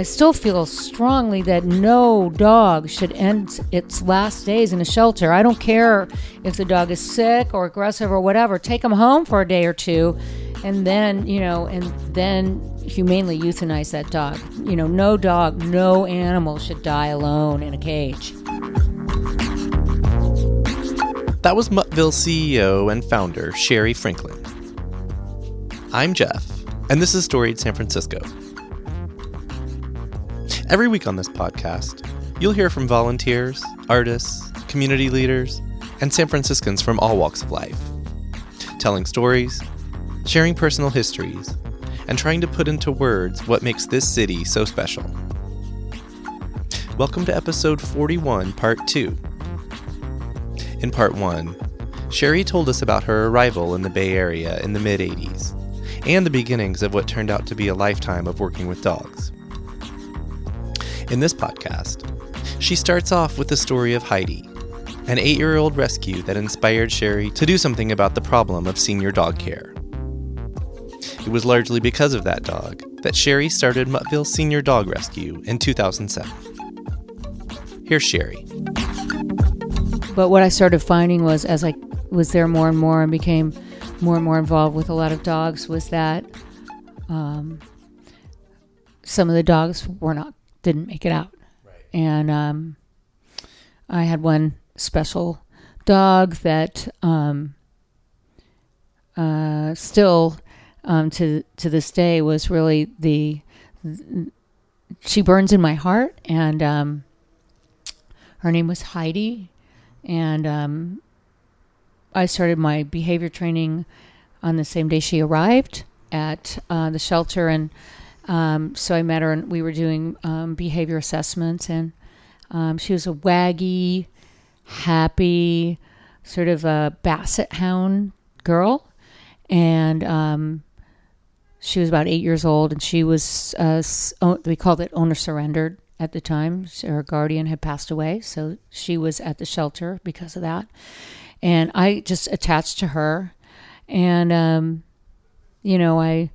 I still feel strongly that no dog should end its last days in a shelter. I don't care if the dog is sick or aggressive or whatever. Take them home for a day or two, and then you know, and then humanely euthanize that dog. You know, no dog, no animal should die alone in a cage. That was Muttville CEO and founder Sherri Franklin. I'm Jeff, and this is Storied San Francisco. Every week on this podcast, you'll hear from volunteers, artists, community leaders, and San Franciscans from all walks of life, telling stories, sharing personal histories, and trying to put into words what makes this city so special. Welcome to episode 41, part 2 in part one, Sherri told us about her arrival in the Bay Area in the mid 80s and the beginnings of what turned out to be a lifetime of working with dogs. In this podcast, she starts off with the story of Heidi, an eight year old rescue that inspired Sherri to do something about the problem of senior dog care. It was largely because of that dog that Sherri started Muttville Senior Dog Rescue in 2007. Here's Sherri. But what I started finding was as I was there more and more and became more and more involved with a lot of dogs was that um, some of the dogs were not didn't make it out, and um, I had one special dog that um, uh, still um, to to this day was really the she burns in my heart, and um, her name was Heidi, and um, I started my behavior training on the same day she arrived at uh, the shelter, and um, so I met her, and we were doing um, behavior assessments, and um, she was a waggy, happy, sort of a basset hound girl, and um, she was about eight years old, and she was uh, we called it owner surrendered at the time. Her guardian had passed away, so she was at the shelter because of that. And I just attached to her, and um, you know, I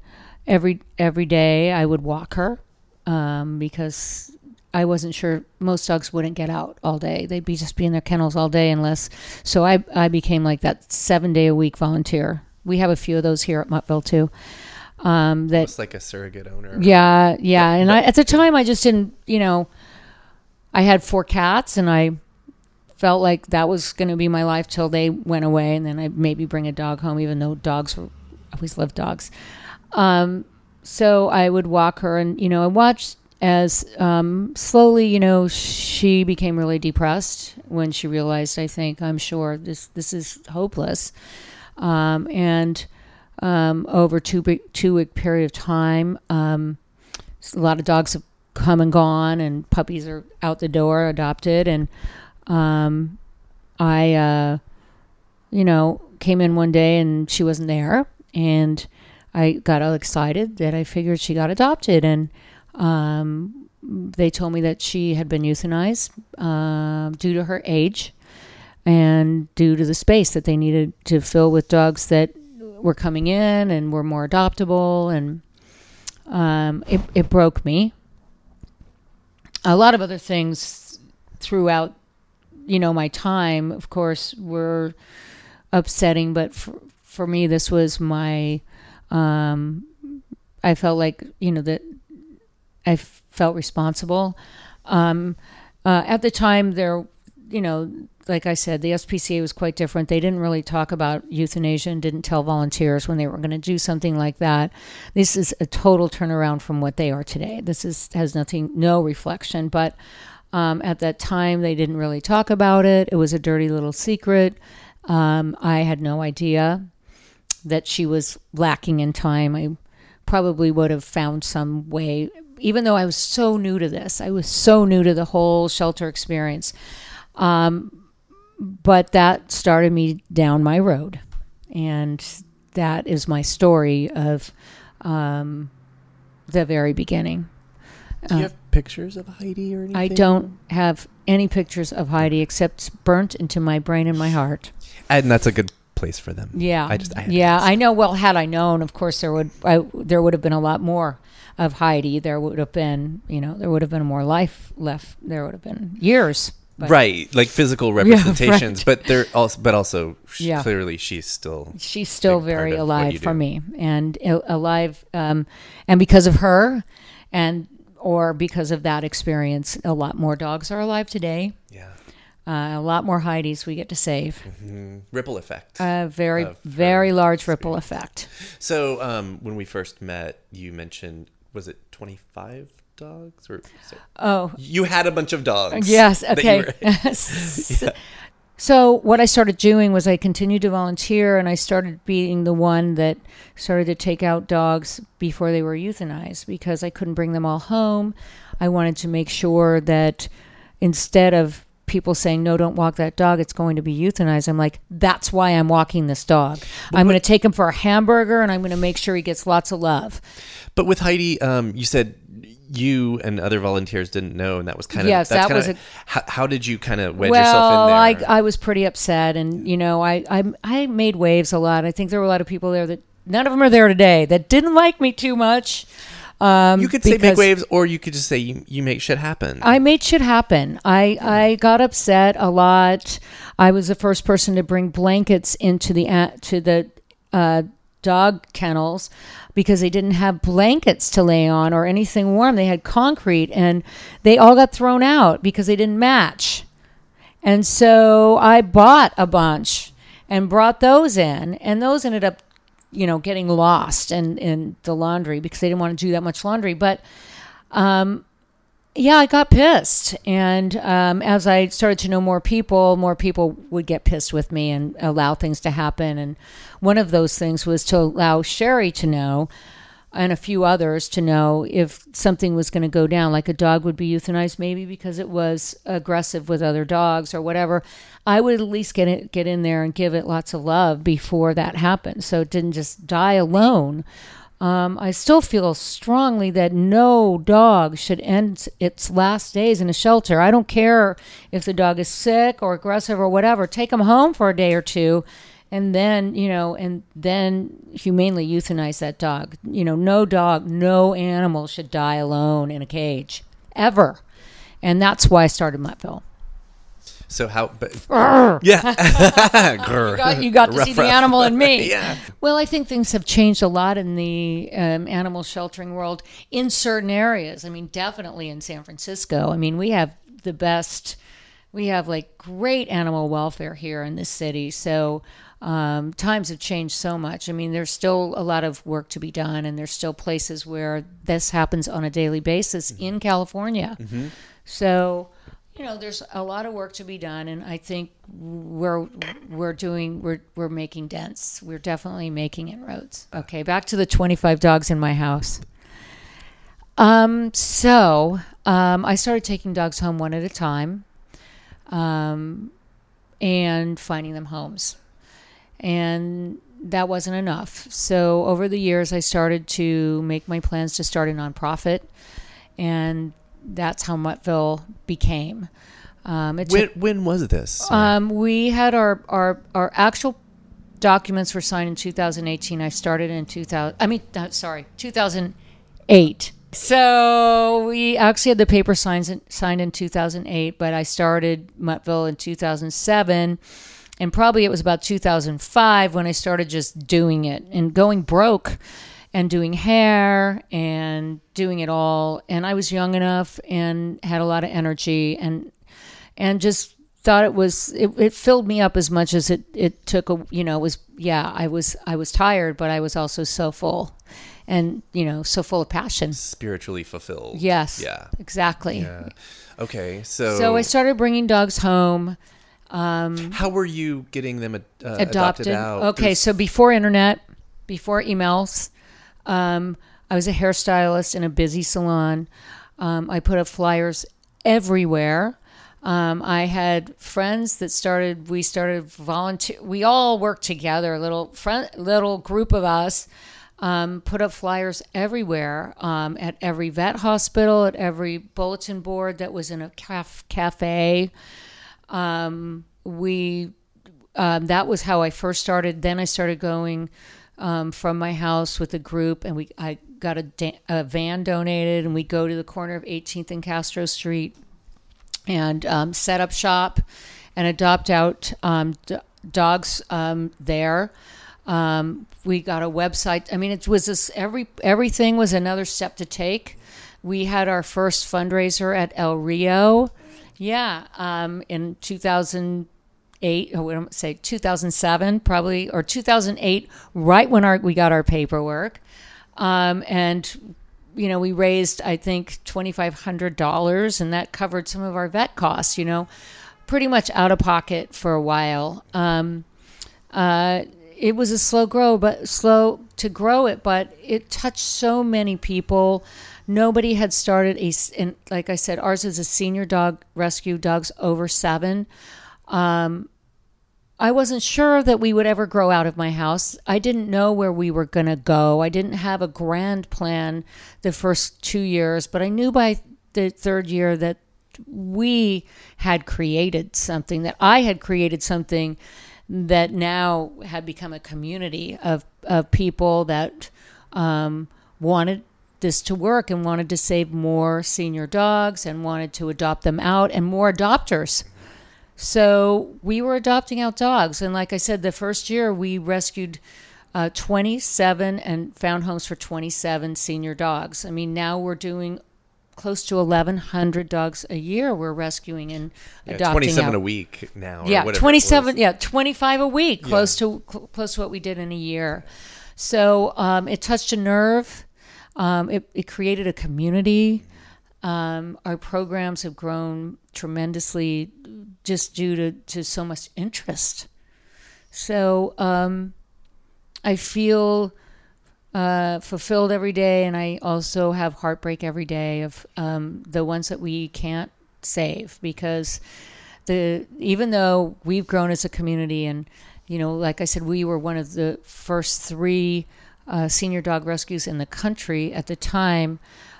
every every day I would walk her um, because I wasn't sure most dogs wouldn't get out all day. They'd be just be in their kennels all day unless. So I I became like that seven day a week volunteer. We have a few of those here at Muttville too. Um, that It's like a surrogate owner. yeah, yeah. And I, at the time, I just didn't, you know, I had four cats and I felt like that was going to be my life till they went away. And then I'd maybe bring a dog home, even though dogs were, I always loved dogs. Um, so I would walk her and, you know, I watched as um, slowly, you know, she became really depressed when she realized, I think, I'm sure this, this is hopeless. Um, and, um, over two two week period of time. Um, a lot of dogs have come and gone, and puppies are out the door, adopted, and um, I, uh, you know, came in one day and she wasn't there, and I got all excited that I figured she got adopted, and um, they told me that she had been euthanized uh, due to her age and due to the space that they needed to fill with dogs that were coming in and were more adoptable and um, it, it broke me. A lot of other things throughout you know my time of course were upsetting but for, for me this was my um, i felt like you know that i felt responsible um, uh, at the time there you know like I said, the SPCA was quite different. They didn't really talk about euthanasia and didn't tell volunteers when they were going to do something like that. This is a total turnaround from what they are today. This is has nothing, no reflection. But um, at that time, they didn't really talk about it. It was a dirty little secret. Um, I had no idea that she was lacking in time. I probably would have found some way, even though I was so new to this. I was so new to the whole shelter experience. Um, but that started me down my road and that is my story of um, the very beginning Do you have pictures of Heidi or anything? i don't have any pictures of heidi except burnt into my brain and my heart And that's a good place for them. yeah I just, I yeah i know well had i known of course there would I, there would have been a lot more of Heidi, there would have been, you know, there would have been more life left. There would have been years. But right, like physical representations, but they're also, but also Yeah. clearly she's still she's still very alive for do. me and uh, alive um, and because of her and or because of that experience a lot more dogs are alive today yeah uh, a lot more heidi's we get to save. Mhm. ripple effect. a very her very large ripple effect. So um, when we first met, you mentioned was it twenty five dogs or oh. You had a bunch of dogs? yes okay. were- so what i started doing was i continued to volunteer and i started being the one that started to take out dogs before they were euthanized because i couldn't bring them all home. I wanted to make sure that instead of people saying no don't walk that dog it's going to be euthanized i'm like that's why i'm walking this dog i'm going to take him for a hamburger and i'm going to make sure he gets lots of love But with Heidi, um, you said you and other volunteers didn't know, and that was kind of Yes, that's that was kinda- a- how, how did you kind of wedge well, yourself in there? I, I was pretty upset, and you know, I, I I made waves a lot. I think there were a lot of people there that none of them are there today that didn't like me too much. Um, you could say make waves, or you could just say you, you make shit happen. I made shit happen. I I got upset a lot. I was the first person to bring blankets into the to the uh, dog kennels because they didn't have blankets to lay on or anything warm. They had concrete, and they all got thrown out because they didn't match. And so I bought a bunch and brought those in, and those ended up, you know, getting lost in, in the laundry because they didn't want to do that much laundry. But um, yeah, I got pissed. And um, as I started to know more people, more people would get pissed with me and allow things to happen. And one of those things was to allow Sherri to know and a few others to know if something was going to go down, like a dog would be euthanized, maybe because it was aggressive with other dogs or whatever. I would at least get it, get in there and give it lots of love before that happened, so it didn't just die alone. Um, I still feel strongly that no dog should end its last days in a shelter. I don't care if the dog is sick or aggressive or whatever. Take them home for a day or two, and then you know, and then humanely euthanize that dog. You know, no dog, no animal should die alone in a cage ever, and that's why I started Muttville. so how? But yeah, You got, you got to Rough, see the rough. animal in me. Yeah. Well, I think things have changed a lot in the um, animal sheltering world in certain areas. I mean, definitely in San Francisco. I mean, we have the best, we have like great animal welfare here in this city. So um, times have changed so much. I mean, there's still a lot of work to be done, and there's still places where this happens on a daily basis in California. So, you know, there's a lot of work to be done, and I think we're we're doing we're we're making dents. We're definitely making inroads. Okay, back to the 25 dogs in my house. Um, so um, I started taking dogs home one at a time, um, and finding them homes, and that wasn't enough. So over the years, I started to make my plans to start a nonprofit, and that's how Muttville became. Um, it When took, when was this? um, we had our, our our actual documents were signed in 2018. I started in 2000. I mean, uh, sorry, 2008. So we actually had the paper signs in, signed in 2008, but I started Muttville in 2007, and probably it was about 2005 when I started just doing it and going broke and doing hair and doing it all. And I was young enough and had a lot of energy and and just thought it was it, it filled me up as much as it it took a you know it was yeah I was I was tired but I was also so full and you know so full of passion Spiritually fulfilled. yes Yeah. exactly Yeah. Okay. So. so I started bringing dogs home How were you getting them uh, adopted, adopted. out? Okay, so before internet, before emails, um, I was a hairstylist in a busy salon. Um, I put up flyers everywhere. Um, I had friends that started. We started volunteer. We all worked together. A little friend, little group of us. Um, put up flyers everywhere um, at every vet hospital, at every bulletin board that was in a caf- cafe. Um, we um, that was how I first started. Then I started going um, from my house with a group, and we I got a, da- a van donated, and we go to the corner of 18th and Castro Street and um, set up shop and adopt out um, d- dogs um, there. Um, we got a website. I mean, it was this every everything was another step to take. We had our first fundraiser at El Rio, yeah, um, in 2008. Or what say 2007, probably or 2008, right when our we got our paperwork, um, and you know we raised I think twenty five hundred dollars, and that covered some of our vet costs. You know, pretty much out of pocket for a while. Um, uh, it was a slow grow, but slow to grow it, but it touched so many people. Nobody had started a, and like I said, ours is a senior dog rescue, dogs over seven. Um, I wasn't sure that we would ever grow out of my house. I didn't know where we were going to go. I didn't have a grand plan the first two years, but I knew by the third year that we had created something, that I had created something that now had become a community of, of people that um, wanted this to work and wanted to save more senior dogs and wanted to adopt them out and more adopters. So we were adopting out dogs. And like I said, the first year we rescued uh, 27 and found homes for 27 senior dogs. I mean, now we're doing close to 1,100 dogs a year we're rescuing and Yeah, adopting 27 out. a week now. or Yeah, whatever it 27. was. Yeah, 25 a week, close to cl- close to what we did in a year. So um, it touched a nerve. Um, it, it created a community. Um, our programs have grown tremendously just due to, to so much interest. So um, I feel uh, fulfilled every day, and I also have heartbreak every day of um, the ones that we can't save because the even though we've grown as a community, and you know, like I said, we were one of the first three uh, senior dog rescues in the country at the time.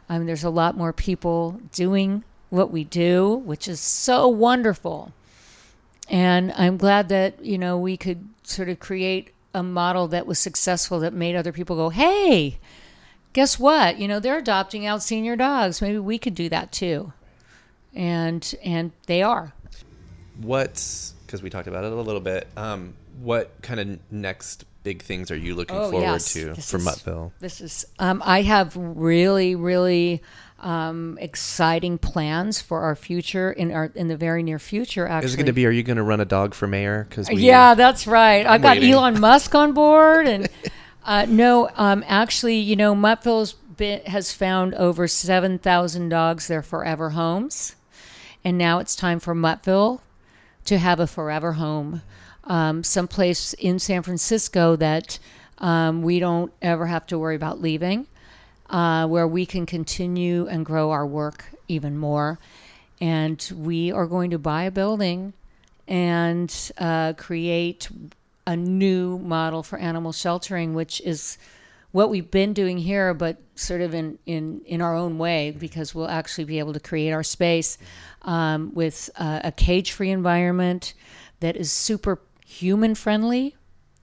I mean, there's a lot more people doing what we do, which is so wonderful. And I'm glad that, you know, we could sort of create a model that was successful that made other people go, hey, guess what? You know, they're adopting out senior dogs. Maybe we could do that too. And and they are. What's because we talked about it a little bit. Um, what kind of next big things are you looking Oh, forward yes. to This for is- Muttville? This is um, I have really, really um, exciting plans for our future in our in the very near future. Actually, Is it going to be? Are you going to run a dog for mayor? Because Yeah, that's right. I've got. Elon Musk on board, and uh, no, um, actually, you know, Muttville's been, has found over seven thousand dogs their forever homes, and now it's time for Muttville to have a forever home, um, someplace in San Francisco that um, we don't ever have to worry about leaving, uh, where we can continue and grow our work even more. And we are going to buy a building and uh, create a new model for animal sheltering, which is what we've been doing here, but sort of in, in, in our own way, because we'll actually be able to create our space um, with uh, a cage free environment that is super human friendly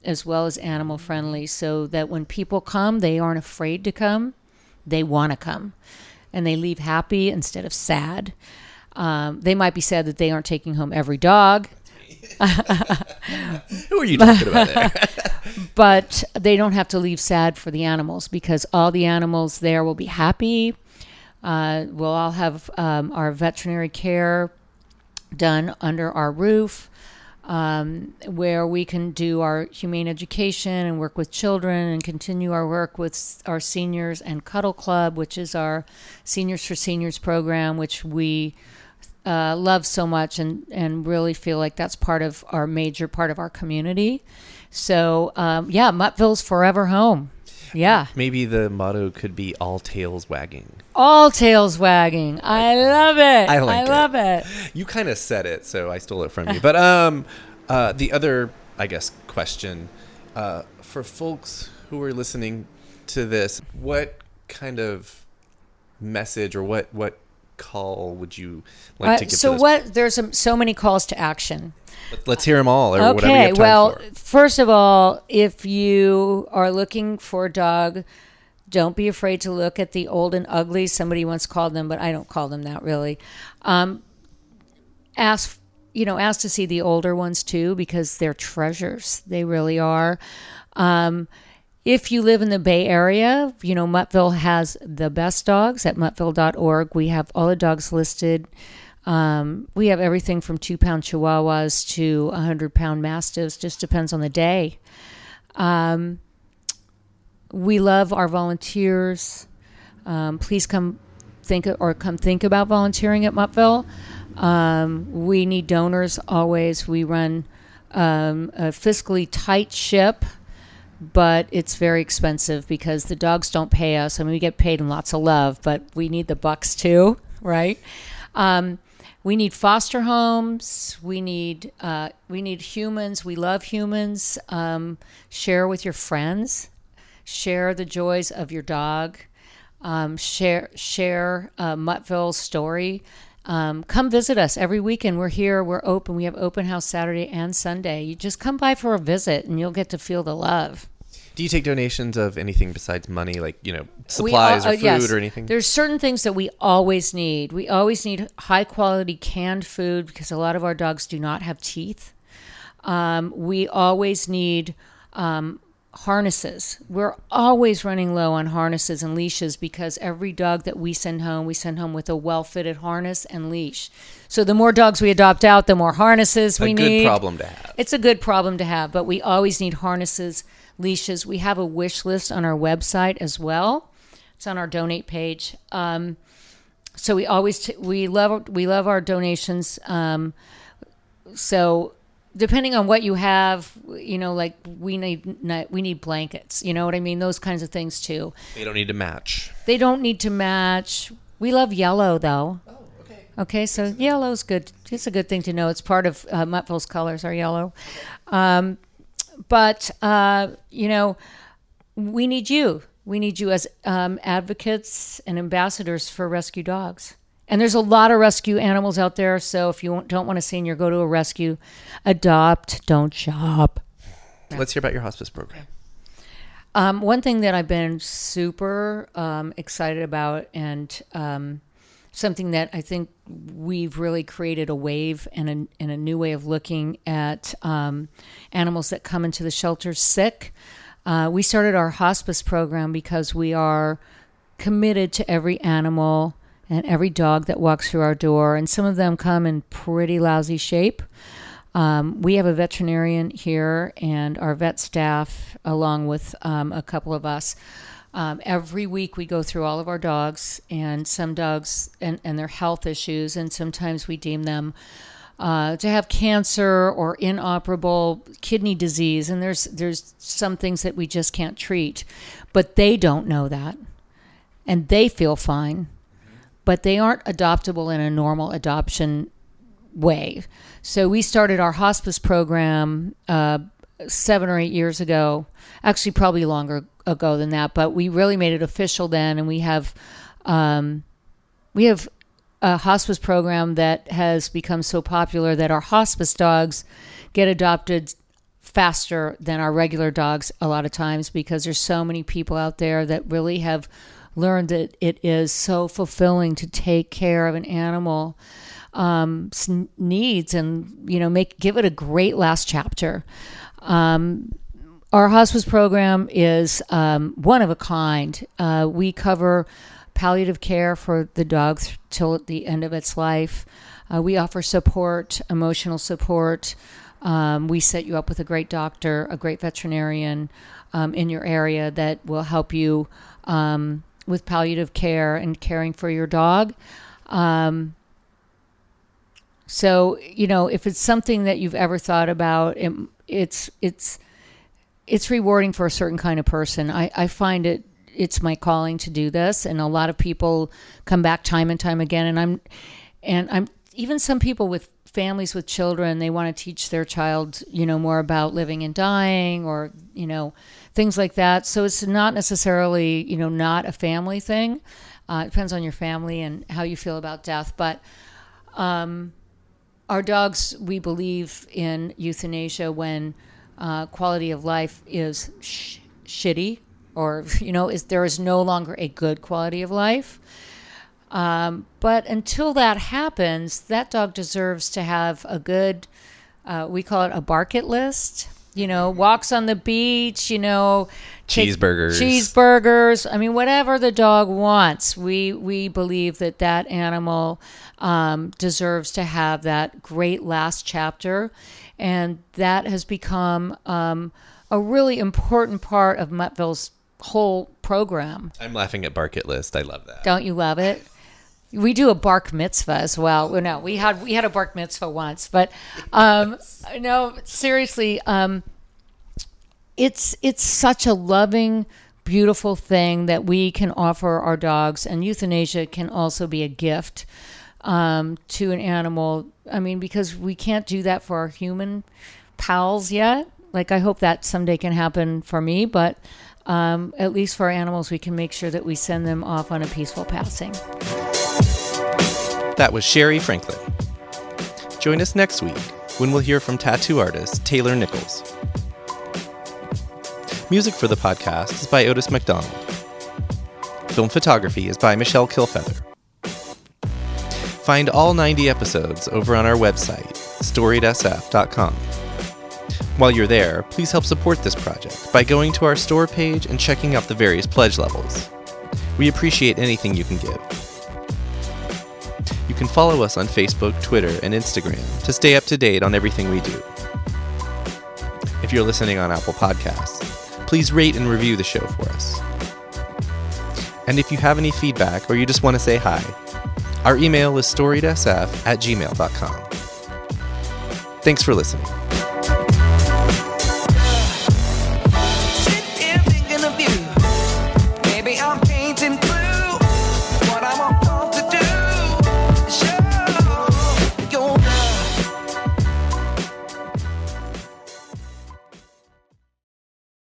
as well as animal friendly, so that when people come, they aren't afraid to come, they want to come, and they leave happy instead of sad. Um, they might be sad that they aren't taking home every dog, Who are you talking about there? but they don't have to leave sad for the animals because all the animals there will be happy. Uh, we'll all have um, our veterinary care done under our roof, um, where we can do our humane education and work with children and continue our work with our seniors and Cuddle Club, which is our Seniors for Seniors program, which we uh, love so much and, and really feel like that's part of our major part of our community. So, um, yeah, Muttville's forever home. Yeah. Maybe the motto could be "All tails wagging." All tails wagging. I love it. I like it. love it. You kind of said it, so I stole it from you. But um, uh, the other, I guess, question uh, for folks who are listening to this, what kind of message or what what call would you like Uh, to give? so what? There's um, so many calls to action. Let's hear them all, or whatever Okay. Well, for. first of all, if you are looking for a dog Don't be afraid to look at the old and ugly. Somebody once called them, but I don't call them that really. Um, ask you know ask to see the older ones too because they're treasures. They really are. Um, if you live in the Bay Area, you know, Muttville has the best dogs at muttville.org. We have all the dogs listed. Um, we have everything from two pound chihuahuas to 100 pound mastiffs, just depends on the day. Um, we love our volunteers. Um, please come think or come think about volunteering at Muttville. Um, we need donors always. We run um, a fiscally tight ship but it's very expensive because the dogs don't pay us. I mean, we get paid in lots of love, but we need the bucks too, right? Um, we need foster homes. We need uh, we need humans. We love humans. Um, share with your friends. Share the joys of your dog. Um, share share uh, Muttville's story. Um, come visit us every weekend. We're here. We're open. We have open house Saturday and Sunday. You just come by for a visit, and you'll get to feel the love. Do you take donations of anything besides money, like you know supplies or uh, food yes. or anything? There's certain things that we always need. We always need high quality canned food because a lot of our dogs do not have teeth. Um, we always need um, harnesses. We're always running low on harnesses and leashes because every dog that we send home, we send home with a well fitted harness and leash. So the more dogs we adopt out, the more harnesses a we good need. problem to have. It's a good problem to have, but we always need harnesses, leashes. We have a wish list on our website as well. It's on our donate page. Um, so we always t- we love we love our donations. Um, so depending on what you have, you know, like we need we need blankets. You know what I mean? Those kinds of things too. They don't need to match. They don't need to match. We love yellow though. Oh, okay. Okay, so yellow's good. It's a good thing to know. It's part of uh, Muttville's colors are yellow. Um, but uh, you know, we need you. We need you as um, advocates and ambassadors for rescue dogs. And there's a lot of rescue animals out there. So if you don't want a senior, go to a rescue. Adopt. Don't shop. Let's hear about your hospice program. Um, one thing that I've been super um, excited about, and um, something that I think we've really created a wave and a, and a new way of looking at um, animals that come into the shelters sick. Uh, we started our hospice program because we are committed to every animal and every dog that walks through our door, and some of them come in pretty lousy shape. Um, we have a veterinarian here and our vet staff, along with um, a couple of us. Um, every week we go through all of our dogs and some dogs and, and their health issues, and sometimes we deem them uh, to have cancer or inoperable kidney disease. And there's there's some things that we just can't treat, but they don't know that, and they feel fine, but they aren't adoptable in a normal adoption way. So we started our hospice program uh, seven or eight years ago. Actually, probably longer ago than that, but we really made it official then, and we have um, we have a hospice program that has become so popular that our hospice dogs get adopted faster than our regular dogs a lot of times because there's so many people out there that really have learned that it is so fulfilling to take care of an animal um, needs and you know make give it a great last chapter. Um, our hospice program is um, one of a kind. Uh, we cover palliative care for the dog th- till the end of its life. Uh, we offer support, emotional support. Um, we set you up with a great doctor, a great veterinarian um, in your area that will help you um, with palliative care and caring for your dog. Um, so you know, if it's something that you've ever thought about, it, it's it's it's rewarding for a certain kind of person. I, I find it it's my calling to do this, and a lot of people come back time and time again. And I'm and I'm even some people with families with children they want to teach their child you know more about living and dying or you know things like that so it's not necessarily you know not a family thing uh, it depends on your family and how you feel about death but um, our dogs we believe in euthanasia when uh, quality of life is sh- shitty or you know is there is no longer a good quality of life. Um, but until that happens that dog deserves to have a good uh, we call it a barket list you know walks on the beach you know Cheeseburgers. cheeseburgers i mean whatever the dog wants we we believe that that animal um, deserves to have that great last chapter and that has become um, a really important part of muttville's whole program I'm laughing at Barket List. I love that. don't you love it? We do a bark mitzvah as well. Well, no, we had we had a bark mitzvah once, but um, no, seriously, um, it's it's such a loving, beautiful thing that we can offer our dogs, and euthanasia can also be a gift um, to an animal. I mean, because we can't do that for our human pals yet. Like I hope that someday can happen for me, but um, at least for animals, we can make sure that we send them off on a peaceful passing. That was Sherri Franklin. Join us next week when we'll hear from tattoo artist Taylor Nichols. Music for the podcast is by Otis McDonald. Film photography is by Michelle Kilfeather. Find all 90 episodes over on our website, storiedsf.com. While you're there, please help support this project by going to our store page and checking out the various pledge levels. We appreciate anything you can give. You can follow us on Facebook, Twitter, and Instagram to stay up to date on everything we do. If you're listening on Apple Podcasts, please rate and review the show for us. And if you have any feedback or you just want to say hi, our email is storiedsf at gmail.com. Thanks for listening.